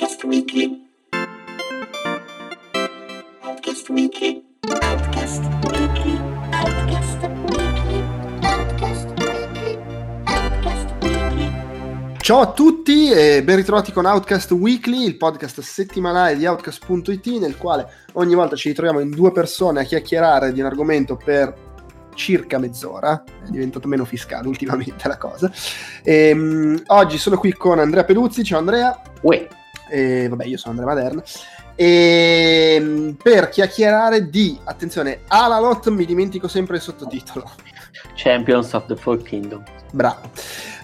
Outcast Weekly. Outcast Weekly. Outcast Weekly. Outcast Weekly. Outcast Weekly. Outcast Weekly. Ciao a tutti e ben ritrovati con Outcast Weekly, il podcast settimanale di Outcast.it nel quale ogni volta ci ritroviamo in due persone a chiacchierare di un argomento per circa mezz'ora, è diventato meno fiscale ultimamente la cosa. E, oggi sono qui con Andrea Peluzzi, ciao Andrea. Uè. E, vabbè, io sono Andrea Maderna. E, per chiacchierare di, attenzione, Alalot, mi dimentico sempre il sottotitolo. Champions of the Four Kingdom. Bravo.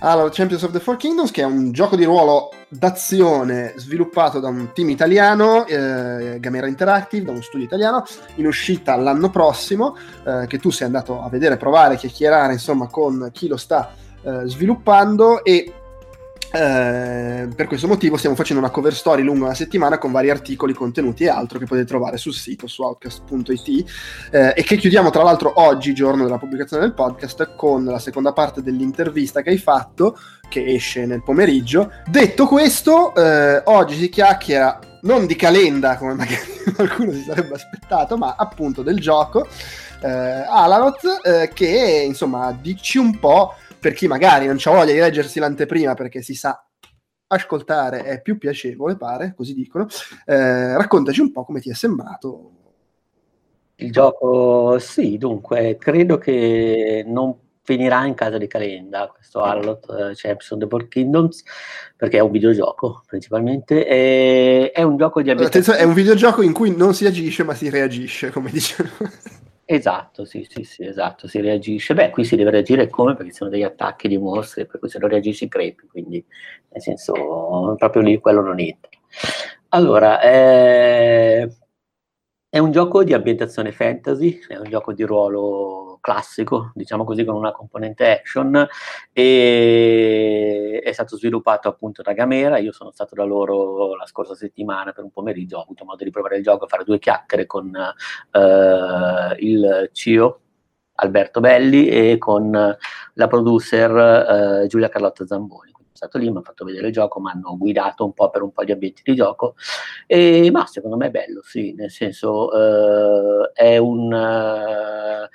Allora, Champions of the Four Kingdoms, che è un gioco di ruolo d'azione sviluppato da un team italiano, eh, Gamera Interactive, da uno studio italiano, in uscita l'anno prossimo, eh, che tu sei andato a vedere, provare, chiacchierare, insomma, con chi lo sta eh, sviluppando e eh, per questo motivo stiamo facendo una cover story lunga una settimana con vari articoli, contenuti e altro che potete trovare sul sito su outcast.it eh, e che chiudiamo tra l'altro oggi, giorno della pubblicazione del podcast, con la seconda parte dell'intervista che hai fatto, che esce nel pomeriggio. Detto questo, eh, oggi si chiacchiera non di calenda come magari qualcuno si sarebbe aspettato, ma appunto del gioco eh, Alalot eh, che insomma dici un po' per chi magari non c'ha voglia di leggersi l'anteprima perché si sa ascoltare è più piacevole, pare, così dicono. Eh, raccontaci un po' come ti è sembrato. Il gioco, sì, dunque, credo che non finirà in casa di Calenda questo Harlot uh, Champions of the Four Kingdoms perché è un videogioco principalmente è un gioco di Attenzione, è un videogioco in cui non si agisce ma si reagisce come dicevo Esatto, sì, sì, sì, esatto, si reagisce. Beh, qui si deve reagire come? Perché sono degli attacchi di mostri, per cui se non reagisci crepi, quindi nel senso proprio lì quello non entra. Allora, eh, è un gioco di ambientazione fantasy, è un gioco di ruolo classico, diciamo così, con una componente action, e è stato sviluppato appunto da Gamera. Io sono stato da loro la scorsa settimana per un pomeriggio, ho avuto modo di provare il gioco, fare due chiacchiere con eh, il CEO Alberto Belli e con la producer eh, Giulia Carlotta Zamboni stato lì, mi hanno fatto vedere il gioco, mi hanno guidato un po' per un po' di ambienti di gioco, e, ma secondo me è bello, sì, nel senso eh, è un uh,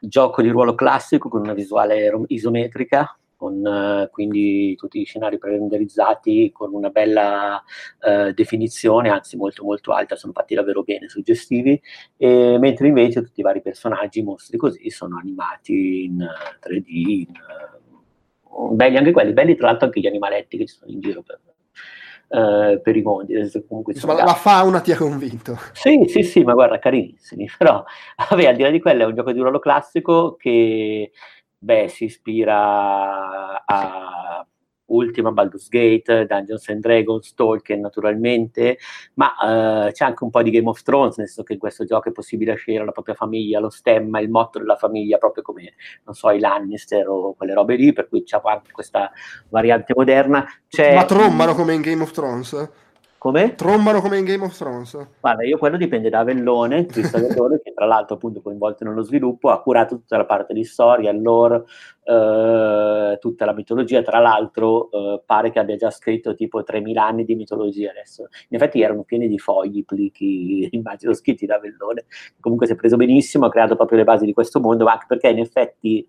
gioco di ruolo classico con una visuale isometrica, con uh, quindi tutti gli scenari pre-renderizzati con una bella uh, definizione, anzi molto molto alta, sono fatti davvero bene, suggestivi, e, mentre invece tutti i vari personaggi, mostri così, sono animati in 3D, in, belli anche quelli, belli tra l'altro anche gli animaletti che ci sono in giro per, uh, per i mondi. Comunque Insomma, la fauna ti ha convinto. Sì, sì, sì, ma guarda, carinissimi. Però, vabbè, al di là di quello è un gioco di ruolo classico che, beh, si ispira a Ultima, Baldur's Gate, Dungeons and Dragons, Tolkien naturalmente, ma eh, c'è anche un po' di Game of Thrones, nel senso che in questo gioco è possibile scegliere la propria famiglia, lo stemma, il motto della famiglia, proprio come, non so, i Lannister o quelle robe lì, per cui c'è anche questa variante moderna. C'è... Ma trombano come in Game of Thrones? Come? Trombano come in Game of Thrones. Guarda, io quello dipende da Avellone, che tra l'altro appunto coinvolto nello sviluppo, ha curato tutta la parte di storia, lore, eh, tutta la mitologia, tra l'altro eh, pare che abbia già scritto tipo 3000 anni di mitologia adesso. In effetti erano pieni di fogli, plichi, immagino scritti da Avellone, comunque si è preso benissimo, ha creato proprio le basi di questo mondo, ma anche perché in effetti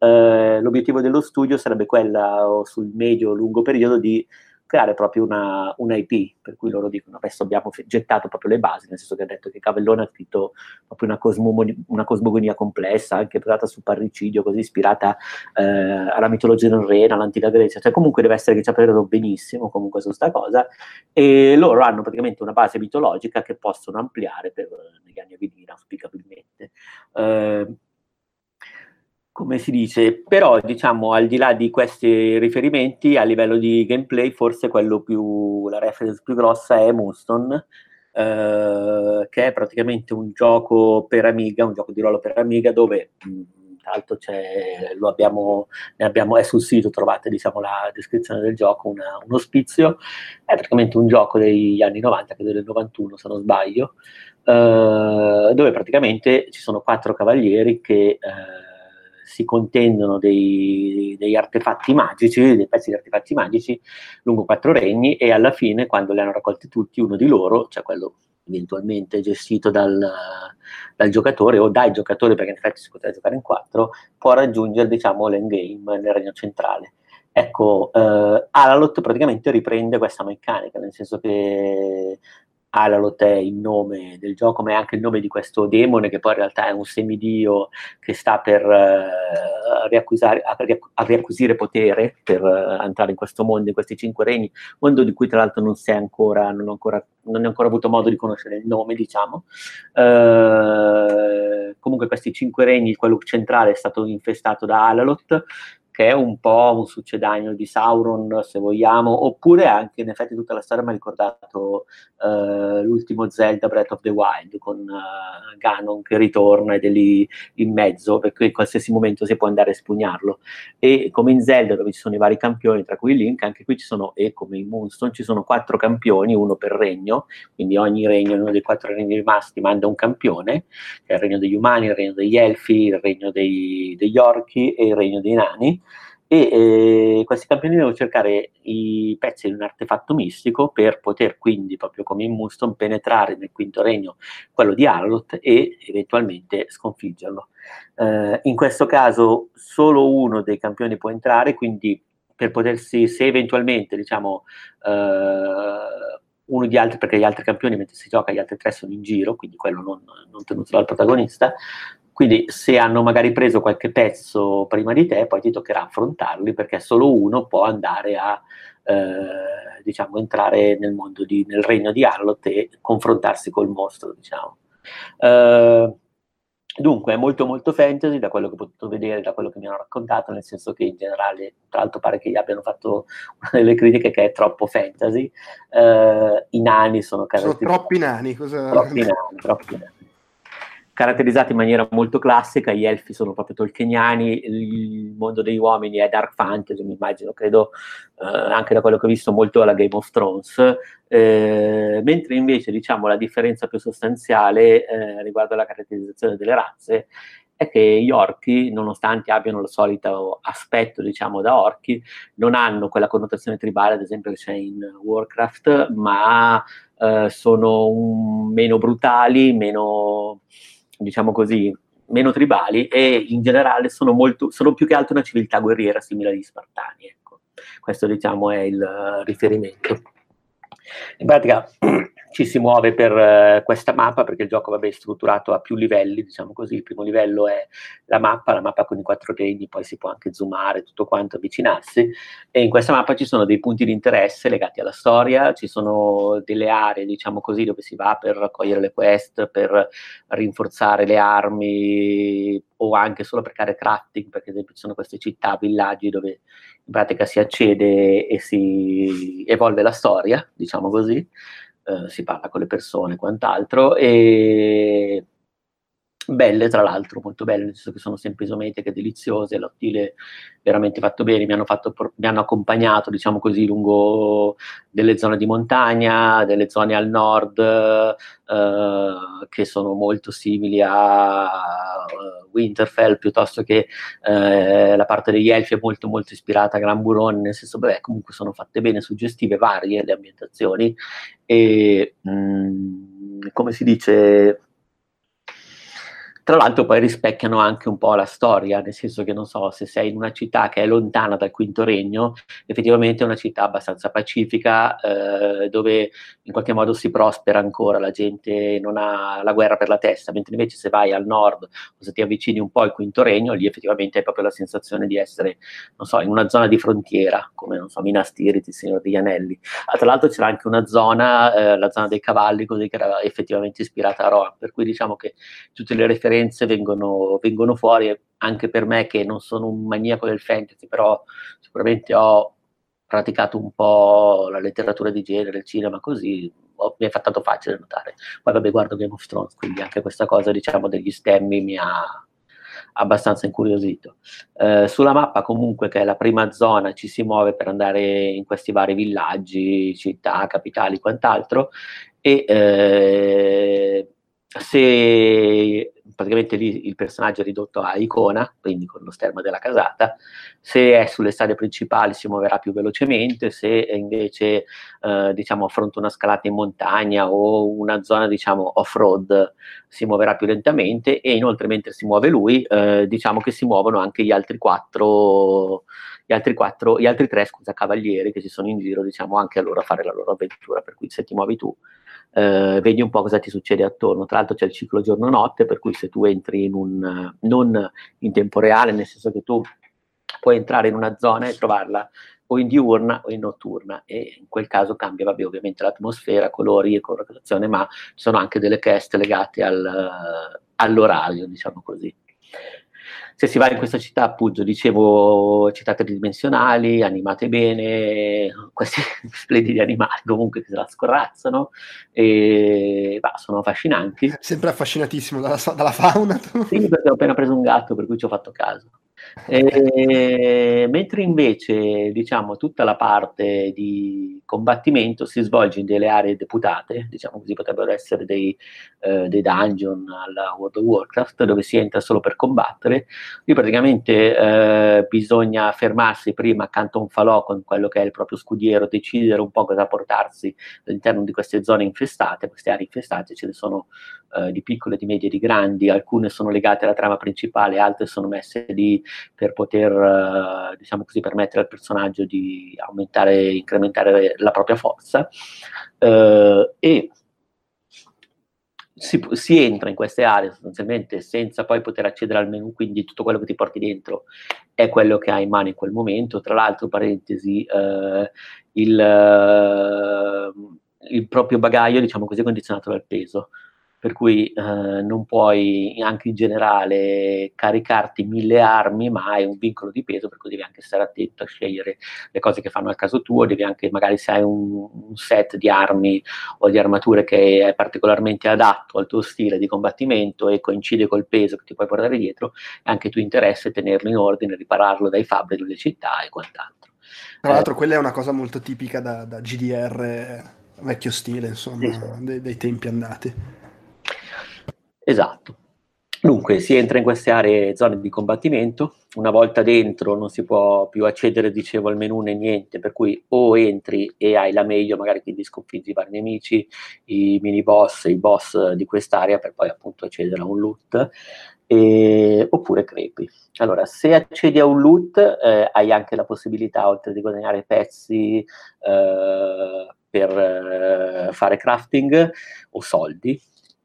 eh, l'obiettivo dello studio sarebbe quella sul medio-lungo periodo di creare proprio una, una, IP, per cui loro dicono adesso abbiamo gettato proprio le basi, nel senso che ha detto che Cavellone ha scritto proprio una, cosmogonia, una cosmogonia complessa, anche basata sul parricidio, così ispirata eh, alla mitologia norrena, all'antica Grecia, cioè comunque deve essere che ci ha preso benissimo comunque su sta cosa, e loro hanno praticamente una base mitologica che possono ampliare per, negli anni a venire, auspicabilmente. Eh, come si dice, però diciamo al di là di questi riferimenti a livello di gameplay forse più, la reference più grossa è Moonstone eh, che è praticamente un gioco per Amiga, un gioco di ruolo per Amiga dove tra l'altro lo abbiamo, abbiamo, è sul sito, trovate diciamo, la descrizione del gioco, una, un ospizio, è praticamente un gioco degli anni 90, credo del 91 se non sbaglio, eh, dove praticamente ci sono quattro cavalieri che eh, si contendono dei, degli artefatti magici, dei pezzi di artefatti magici lungo quattro regni e alla fine, quando li hanno raccolti tutti, uno di loro, cioè quello eventualmente gestito dal, dal, giocatore o dai giocatori, perché in effetti si poteva giocare in quattro, può raggiungere diciamo, l'endgame nel regno centrale. Ecco, eh, Alalot praticamente riprende questa meccanica, nel senso che Alalot è il nome del gioco, ma è anche il nome di questo demone che poi in realtà è un semidio che sta per uh, riacquisire, a, a, riacquisire potere per uh, entrare in questo mondo, in questi cinque regni, mondo di cui tra l'altro non ancora, non ancora, non ho ancora avuto modo di conoscere il nome, diciamo. Uh, comunque questi cinque regni, quello centrale è stato infestato da Alalot, che è un po' un succedaneo di Sauron, se vogliamo, oppure anche in effetti tutta la storia mi ha ricordato uh, l'ultimo Zelda Breath of the Wild con uh, Ganon che ritorna ed è lì in mezzo, perché in qualsiasi momento si può andare a espugnarlo. E come in Zelda, dove ci sono i vari campioni, tra cui Link, anche qui ci sono, e come in Moonstone, ci sono quattro campioni, uno per regno, quindi ogni regno, uno dei quattro regni rimasti, manda un campione, che è il regno degli umani, il regno degli elfi, il regno dei, degli orchi e il regno dei nani e eh, questi campioni devono cercare i pezzi di un artefatto mistico per poter quindi, proprio come in Moonstone, penetrare nel quinto regno, quello di Arlot, e eventualmente sconfiggerlo. Eh, in questo caso solo uno dei campioni può entrare, quindi per potersi, se eventualmente diciamo eh, uno di altri, perché gli altri campioni mentre si gioca, gli altri tre sono in giro, quindi quello non, non tenuto dal protagonista, quindi se hanno magari preso qualche pezzo prima di te, poi ti toccherà affrontarli perché solo uno può andare a eh, diciamo, entrare nel mondo di, nel regno di Arlot e confrontarsi col mostro, diciamo. Eh, dunque è molto molto fantasy da quello che ho potuto vedere, da quello che mi hanno raccontato, nel senso che in generale, tra l'altro pare che gli abbiano fatto una delle critiche che è troppo fantasy. Eh, I nani sono caratterizzati. Sono troppi nani, cosa... Troppi nani, troppi nani caratterizzati in maniera molto classica, gli elfi sono proprio tolkieniani, il mondo degli uomini è dark fantasy, mi immagino, credo eh, anche da quello che ho visto molto alla Game of Thrones, eh, mentre invece diciamo la differenza più sostanziale eh, riguardo alla caratterizzazione delle razze è che gli orchi, nonostante abbiano il solito aspetto, diciamo, da orchi, non hanno quella connotazione tribale, ad esempio, che c'è in Warcraft, ma eh, sono un, meno brutali, meno diciamo così, meno tribali e in generale sono, molto, sono più che altro una civiltà guerriera simile agli Spartani. Ecco. Questo diciamo è il riferimento. In pratica ci si muove per uh, questa mappa perché il gioco vabbè, è strutturato a più livelli, diciamo così. Il primo livello è la mappa, la mappa con i quattro regni, poi si può anche zoomare, tutto quanto, avvicinarsi. E in questa mappa ci sono dei punti di interesse legati alla storia, ci sono delle aree, diciamo così, dove si va per raccogliere le quest, per rinforzare le armi o anche solo per fare crafting, perché ad esempio ci sono queste città, villaggi dove in pratica si accede e si evolve la storia, diciamo così eh, si parla con le persone e quant'altro, e belle tra l'altro, molto belle, nel senso che sono sempre isometriche, deliziose, l'ottile veramente fatto bene, mi hanno, fatto, mi hanno, accompagnato, diciamo così, lungo delle zone di montagna, delle zone al nord, eh, che sono molto simili a Winterfell, piuttosto che eh, la parte degli elfi è molto molto ispirata a Gran Buron, nel senso, beh, comunque sono fatte bene, suggestive, varie le ambientazioni, e mh, mm, come si dice tra l'altro poi rispecchiano anche un po' la storia, nel senso che non so, se sei in una città che è lontana dal Quinto Regno, effettivamente è una città abbastanza pacifica, eh, dove in qualche modo si prospera ancora, la gente non ha la guerra per la testa, mentre invece se vai al nord o se ti avvicini un po' al Quinto Regno, lì effettivamente hai proprio la sensazione di essere, non so, in una zona di frontiera, come, non so, Minas Tirith, il Signore degli Anelli. Ah, tra l'altro c'era anche una zona, eh, la zona dei cavalli, così che era effettivamente ispirata a Rohan, per cui diciamo che tutte le referenze differenze vengono, vengono fuori anche per me che non sono un maniaco del fantasy, però sicuramente ho praticato un po' la letteratura di genere, il cinema, così ho, mi è fatto facile notare. Poi vabbè guardo Game of Thrones, quindi anche questa cosa diciamo degli stemmi mi ha abbastanza incuriosito. Eh, sulla mappa comunque che è la prima zona ci si muove per andare in questi vari villaggi, città, capitali, quant'altro e eh, se praticamente lì il personaggio è ridotto a icona, quindi con lo schermo della casata, se è sulle strade principali si muoverà più velocemente, se invece eh, diciamo, affronta una scalata in montagna o una zona diciamo, off-road si muoverà più lentamente e inoltre mentre si muove lui eh, diciamo che si muovono anche gli altri quattro gli altri, quattro, gli altri tre scusa, cavalieri che ci sono in giro, diciamo anche a loro a fare la loro avventura, per cui se ti muovi tu eh, vedi un po' cosa ti succede attorno. Tra l'altro c'è il ciclo giorno-notte, per cui se tu entri in un, non in tempo reale, nel senso che tu puoi entrare in una zona e trovarla o in diurna o in notturna e in quel caso cambia vabbè, ovviamente l'atmosfera, colori e colorazione, ma ci sono anche delle quest legate al, all'orario, diciamo così se si va in questa città, appunto, dicevo, città tridimensionali, animate bene, questi splendidi animali comunque che se la scorrazzano, e bah, sono affascinanti. Sempre affascinatissimo dalla, dalla fauna. Sì, perché ho appena preso un gatto, per cui ci ho fatto caso. E, mentre invece diciamo tutta la parte di combattimento si svolge in delle aree deputate, diciamo così potrebbero essere dei, eh, dei dungeon alla World of Warcraft dove si entra solo per combattere. Qui praticamente eh, bisogna fermarsi prima accanto a un falò con quello che è il proprio scudiero, decidere un po' cosa portarsi all'interno di queste zone infestate, queste aree infestate, ce ne sono eh, di piccole, di medie, di grandi, alcune sono legate alla trama principale, altre sono messe lì per poter, eh, diciamo così, permettere al personaggio di aumentare, incrementare la propria forza. Eh, e si, si, entra in queste aree sostanzialmente senza poi poter accedere al menu, quindi tutto quello che ti porti dentro è quello che hai in mano in quel momento. Tra l'altro, parentesi, eh, il, eh, il proprio bagaglio, diciamo così, è condizionato dal peso per cui eh, non puoi anche in generale caricarti mille armi, ma hai un vincolo di peso, per cui devi anche stare attento a scegliere le cose che fanno al caso tuo, devi anche, magari se hai un, un set di armi o di armature che è particolarmente adatto al tuo stile di combattimento e coincide col peso che ti puoi portare dietro, è anche tuo interesse tenerlo in ordine, ripararlo dai fabbri delle città e quant'altro. Tra l'altro, eh, quella è una cosa molto tipica da, da GDR vecchio stile, insomma, sì. Dei, dei tempi andati. Esatto. Dunque, si entra in queste aree, zone di combattimento, una volta dentro non si può più accedere, dicevo, al menu né niente, per cui o entri e hai la meglio, magari quindi sconfiggi i vari nemici, i mini boss, i boss di quest'area, per poi appunto accedere a un loot, e... oppure crepi. Allora, se accedi a un loot, eh, hai anche la possibilità, oltre di guadagnare pezzi eh, per eh, fare crafting o soldi,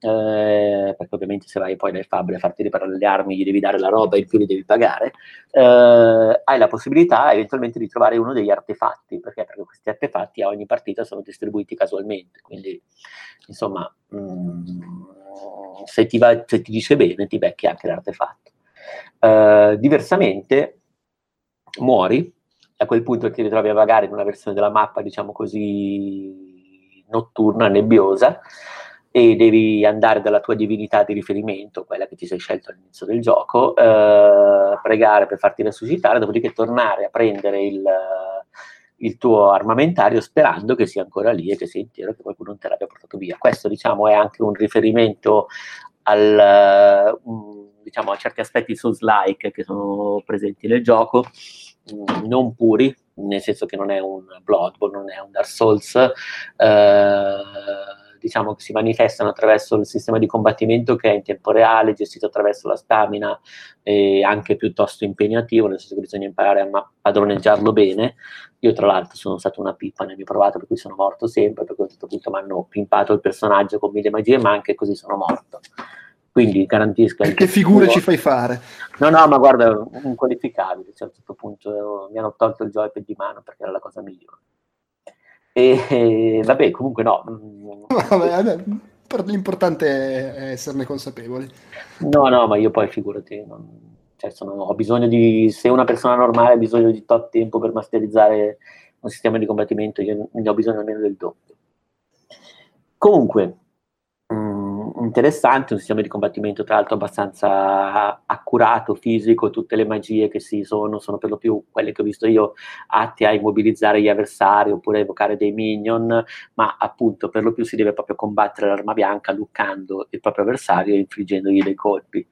eh, perché ovviamente se vai poi nel fabbri a farti riparare le armi gli devi dare la roba e in più li devi pagare, eh, hai la possibilità eventualmente di trovare uno degli artefatti, perché? perché questi artefatti a ogni partita sono distribuiti casualmente, quindi insomma mh, mm, se, ti va, se, ti dice bene ti becchi anche l'artefatto. Eh, diversamente muori, a quel punto ti ritrovi a vagare in una versione della mappa diciamo così notturna, nebbiosa, e devi andare dalla tua divinità di riferimento, quella che ti sei scelto all'inizio del gioco, eh, pregare per farti resuscitare, dopodiché tornare a prendere il, il, tuo armamentario sperando che sia ancora lì e che sia intero, che qualcuno non te l'abbia portato via. Questo diciamo è anche un riferimento al, um, diciamo, a certi aspetti Souls-like che sono presenti nel gioco, um, non puri, nel senso che non è un Bloodborne, non è un Dark Souls. Eh, diciamo, che si manifestano attraverso il sistema di combattimento che è in tempo reale, gestito attraverso la stamina e anche piuttosto impegnativo, nel senso che bisogna imparare a ma- padroneggiarlo bene. Io tra l'altro sono stato una pippa nel mio provato, per cui sono morto sempre, perché a un certo punto mi hanno pimpato il personaggio con mille magie, ma anche così sono morto. Quindi garantisco... Che figure ci fai fare? No, no, ma guarda, inqualificabile. Cioè, a un certo punto mi hanno tolto il joypad di mano perché era la cosa migliore. E vabbè, comunque no. Vabbè, l'importante è esserne consapevoli. No, no, ma io poi figurati, non, cioè sono, ho bisogno di, se una persona normale ha bisogno di tot tempo per masterizzare un sistema di combattimento, io ne ho bisogno almeno del doppio. Comunque, mm, interessante, un sistema di combattimento tra l'altro abbastanza accurato, fisico, tutte le magie che si sono, sono per lo più quelle che ho visto io, atti a immobilizzare gli avversari oppure a evocare dei minion, ma appunto per lo più si deve proprio combattere l'arma bianca luccando il proprio avversario e infliggendogli dei colpi.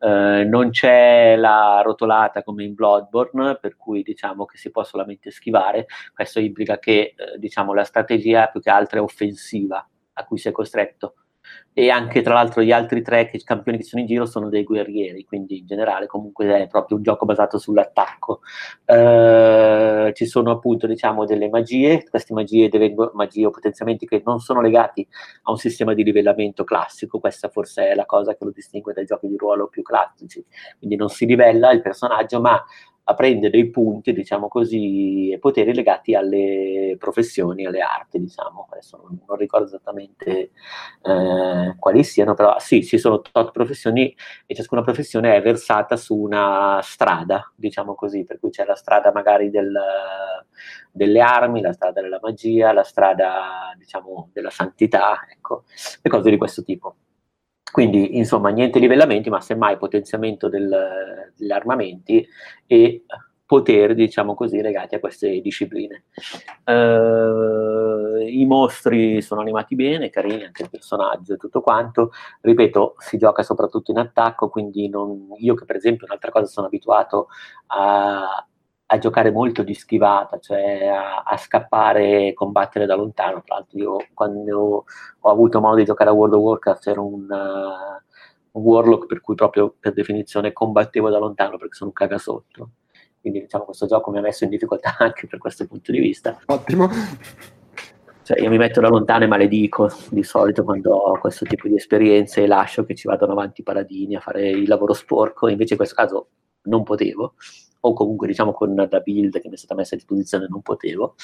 Eh, non c'è la rotolata come in Bloodborne, per cui diciamo che si può solamente schivare, questo implica che eh, diciamo, la strategia più che altro è offensiva a cui si è costretto e anche tra l'altro gli altri tre che, campioni che sono in giro sono dei guerrieri, quindi in generale comunque è proprio un gioco basato sull'attacco. Uh, ci sono appunto diciamo delle magie, queste magie, delle magie o potenziamenti che non sono legati a un sistema di livellamento classico, questa forse è la cosa che lo distingue dai giochi di ruolo più classici, quindi non si livella il personaggio ma a prendere dei punti, diciamo così, e poteri legati alle professioni, alle arti, diciamo. Adesso non, non ricordo esattamente eh, quali siano, però sì, ci sono tot professioni e ciascuna professione è versata su una strada, diciamo così, per cui c'è la strada magari del, delle armi, la strada della magia, la strada, diciamo, della santità, ecco, e cose di questo tipo. Quindi, insomma, niente livellamenti, ma semmai potenziamento del, degli armamenti e poteri, diciamo così, legati a queste discipline. Uh, I mostri sono animati bene, carini anche il personaggio e tutto quanto. Ripeto, si gioca soprattutto in attacco, quindi non, io che per esempio un'altra cosa sono abituato a, a giocare molto di schivata, cioè a, a, scappare e combattere da lontano. Tra l'altro, io quando ho avuto modo di giocare a World of Warcraft ero un, uh, un warlock per cui proprio per definizione combattevo da lontano perché sono un cagasotto. Quindi diciamo questo gioco mi ha messo in difficoltà anche per questo punto di vista. Ottimo. Cioè, io mi metto da lontano e maledico di solito quando ho questo tipo di esperienze e lascio che ci vadano avanti i paladini a fare il lavoro sporco, invece in questo caso non potevo o comunque diciamo con la build che mi è stata messa a disposizione non potevo.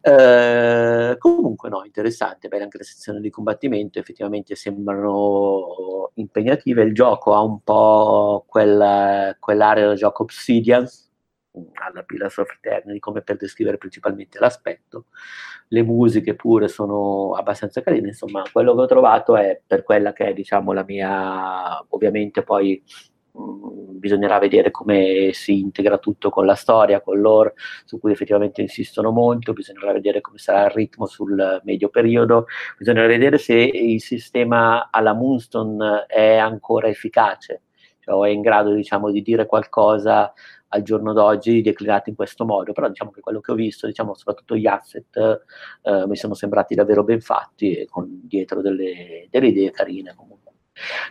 Eh, comunque no, interessante, belle anche le sezioni di combattimento, effettivamente sembrano impegnative, il gioco ha un po' quel, quell'area del gioco Obsidian, alla Pillars of Eternity, come per descrivere principalmente l'aspetto. Le musiche pure sono abbastanza carine, insomma, quello che ho trovato è per quella che è, diciamo, la mia, ovviamente poi bisognerà vedere come si integra tutto con la storia, con l'ore, su cui effettivamente insistono molto, bisognerà vedere come sarà il ritmo sul medio periodo, bisognerà vedere se il sistema alla Moonstone è ancora efficace, cioè o è in grado diciamo, di dire qualcosa al giorno d'oggi declinato in questo modo, però diciamo che quello che ho visto, diciamo soprattutto gli asset, eh, mi sono sembrati davvero ben fatti e con dietro delle, delle idee carine comunque.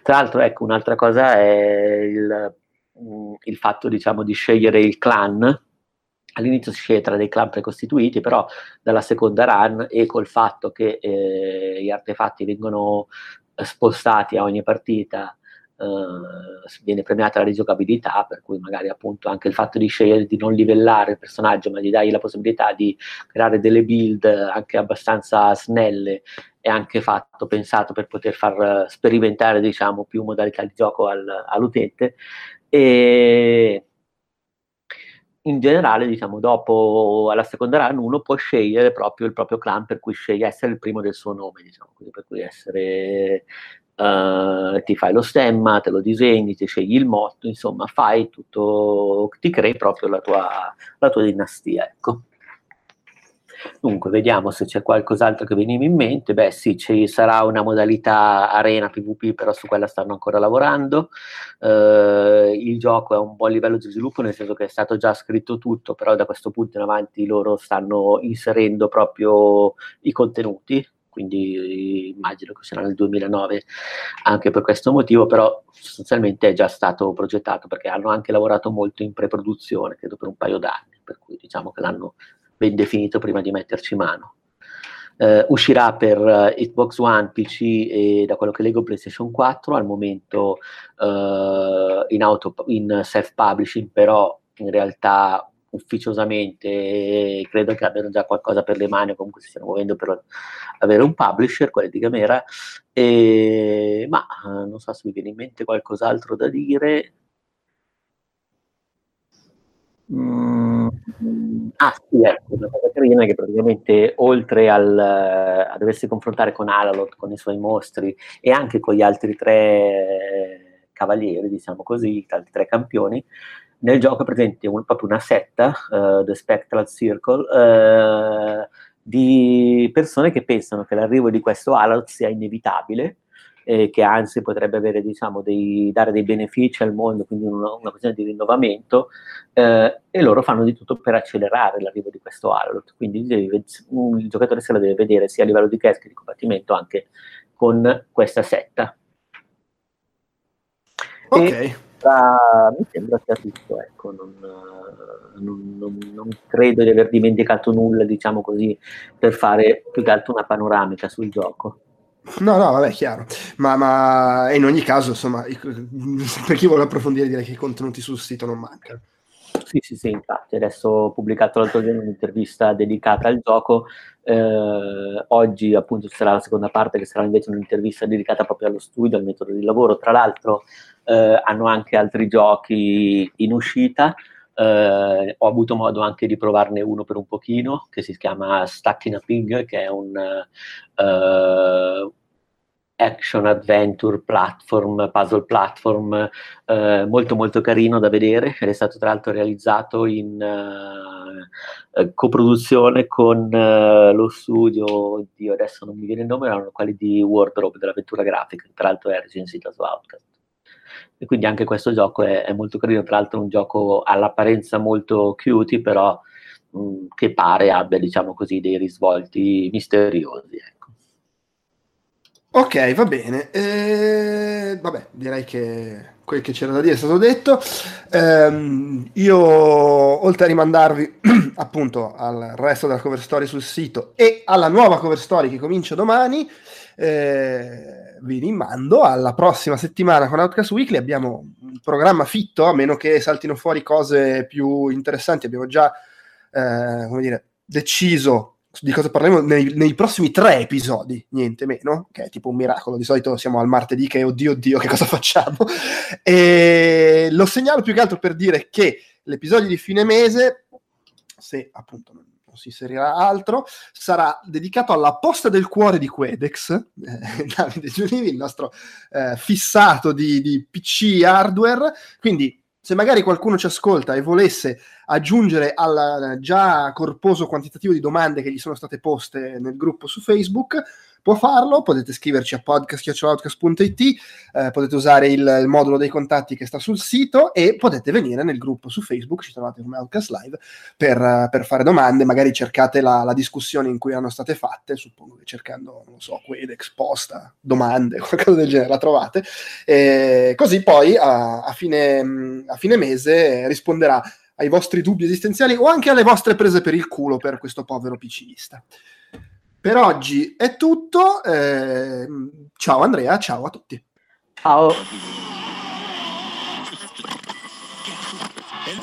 Tra l'altro, ecco, un'altra cosa è il, mm, il fatto, diciamo, di scegliere il clan. All'inizio si sceglie tra dei clan precostituiti, però dalla seconda run e col fatto che eh, gli artefatti vengono spostati a ogni partita Uh, viene premiata la rigiocabilità, per cui magari appunto anche il fatto di scegliere di non livellare il personaggio, ma di dargli la possibilità di creare delle build anche abbastanza snelle è anche fatto, pensato per poter far sperimentare diciamo più modalità di gioco al, all'utente e in generale diciamo dopo alla seconda run uno può scegliere proprio il proprio clan per cui sceglie essere il primo del suo nome diciamo così per cui essere Uh, ti fai lo stemma, te lo disegni, ti scegli il motto, insomma, fai tutto, ti crei proprio la tua, la tua dinastia, ecco. Dunque, vediamo se c'è qualcos'altro che veniva in mente. Beh, sì, ci sarà una modalità arena PvP, però su quella stanno ancora lavorando. Uh, il gioco è a un buon livello di sviluppo, nel senso che è stato già scritto tutto, però da questo punto in avanti loro stanno inserendo proprio i contenuti, quindi immagino che sarà nel 2009 anche per questo motivo, però sostanzialmente è già stato progettato perché hanno anche lavorato molto in pre-produzione, credo per un paio d'anni, per cui diciamo che l'hanno ben definito prima di metterci mano. Uh, uscirà per uh, Xbox One, PC e da quello che leggo PlayStation 4, al momento uh, in, auto, in self-publishing, però in realtà ufficiosamente credo che abbiano già qualcosa per le mani comunque si stiano muovendo per avere un publisher, quelli di Gamera, e, ma non so se mi viene in mente qualcos'altro da dire. Mm ah sì, ecco, una cosa carina è che praticamente oltre al, a doversi confrontare con Alalot, con i suoi mostri e anche con gli altri tre cavalieri, diciamo così, gli altri tre campioni, nel gioco è presente un, proprio una setta, uh, The Spectral Circle, uh, di persone che pensano che l'arrivo di questo Alalot sia inevitabile eh, che anzi potrebbe avere, diciamo, dei, dare dei benefici al mondo, quindi una, una questione di rinnovamento, eh, e loro fanno di tutto per accelerare l'arrivo di questo Harlot. Quindi deve, il giocatore se la deve vedere sia a livello di cast che di combattimento anche con questa setta. Ok. E, uh, mi sembra sia tutto, ecco, non, non, non, non, credo di aver dimenticato nulla, diciamo così, per fare più che altro una panoramica sul gioco. No, no, vabbè, chiaro. Ma, ma in ogni caso, insomma, per chi vuole approfondire, direi che i contenuti sul sito non mancano. Sì, sì, sì, infatti, adesso ho pubblicato l'altro giorno un'intervista dedicata al gioco, eh, oggi appunto sarà la seconda parte che sarà invece un'intervista dedicata proprio allo studio, al metodo di lavoro, tra l'altro eh, hanno anche altri giochi in uscita, eh, ho avuto modo anche di provarne uno per un pochino che si chiama Stuck in a Pig, che è un uh, action adventure platform, puzzle platform uh, molto molto carino da vedere. Ed è stato tra l'altro realizzato in uh, coproduzione con lo studio, oddio adesso non mi viene il nome, erano quelli di Wardrobe dell'avventura grafica, tra l'altro è recensita su Outcast e quindi anche questo gioco è, è molto carino, tra l'altro un gioco all'apparenza molto cutie, però mh, che pare abbia, diciamo così, dei risvolti misteriosi. Ok, va bene. Eh, vabbè, direi che quel che c'era da dire è stato detto. Eh, io, oltre a rimandarvi appunto al resto della cover story sul sito e alla nuova cover story che comincia domani, eh, vi rimando alla prossima settimana con Outcast Weekly. Abbiamo un programma fitto, a meno che saltino fuori cose più interessanti. Abbiamo già, eh, come dire, deciso di cosa parleremo nei, nei, prossimi tre episodi, niente meno, che è tipo un miracolo. Di solito siamo al martedì che oddio oddio che cosa facciamo. E lo segnalo più che altro per dire che l'episodio di fine mese, se appunto non si inserirà altro, sarà dedicato alla posta del cuore di Quedex, eh, Davide Giunivi, il nostro eh, fissato di, di PC hardware, quindi se magari qualcuno ci ascolta e volesse aggiungere al già corposo quantitativo di domande che gli sono state poste nel gruppo su Facebook, può farlo, potete scriverci a podcast.it, eh, potete usare il, il, modulo dei contatti che sta sul sito e potete venire nel gruppo su Facebook, ci trovate come Outcast Live, per, per fare domande, magari cercate la, la, discussione in cui hanno state fatte, suppongo che cercando, non so, Quedex, posta, domande, qualcosa del genere, la trovate, e così poi a, a, fine, a fine mese risponderà ai vostri dubbi esistenziali o anche alle vostre prese per il culo per questo povero PCista. Per oggi è tutto. Eh, ciao Andrea, ciao a tutti. Ciao.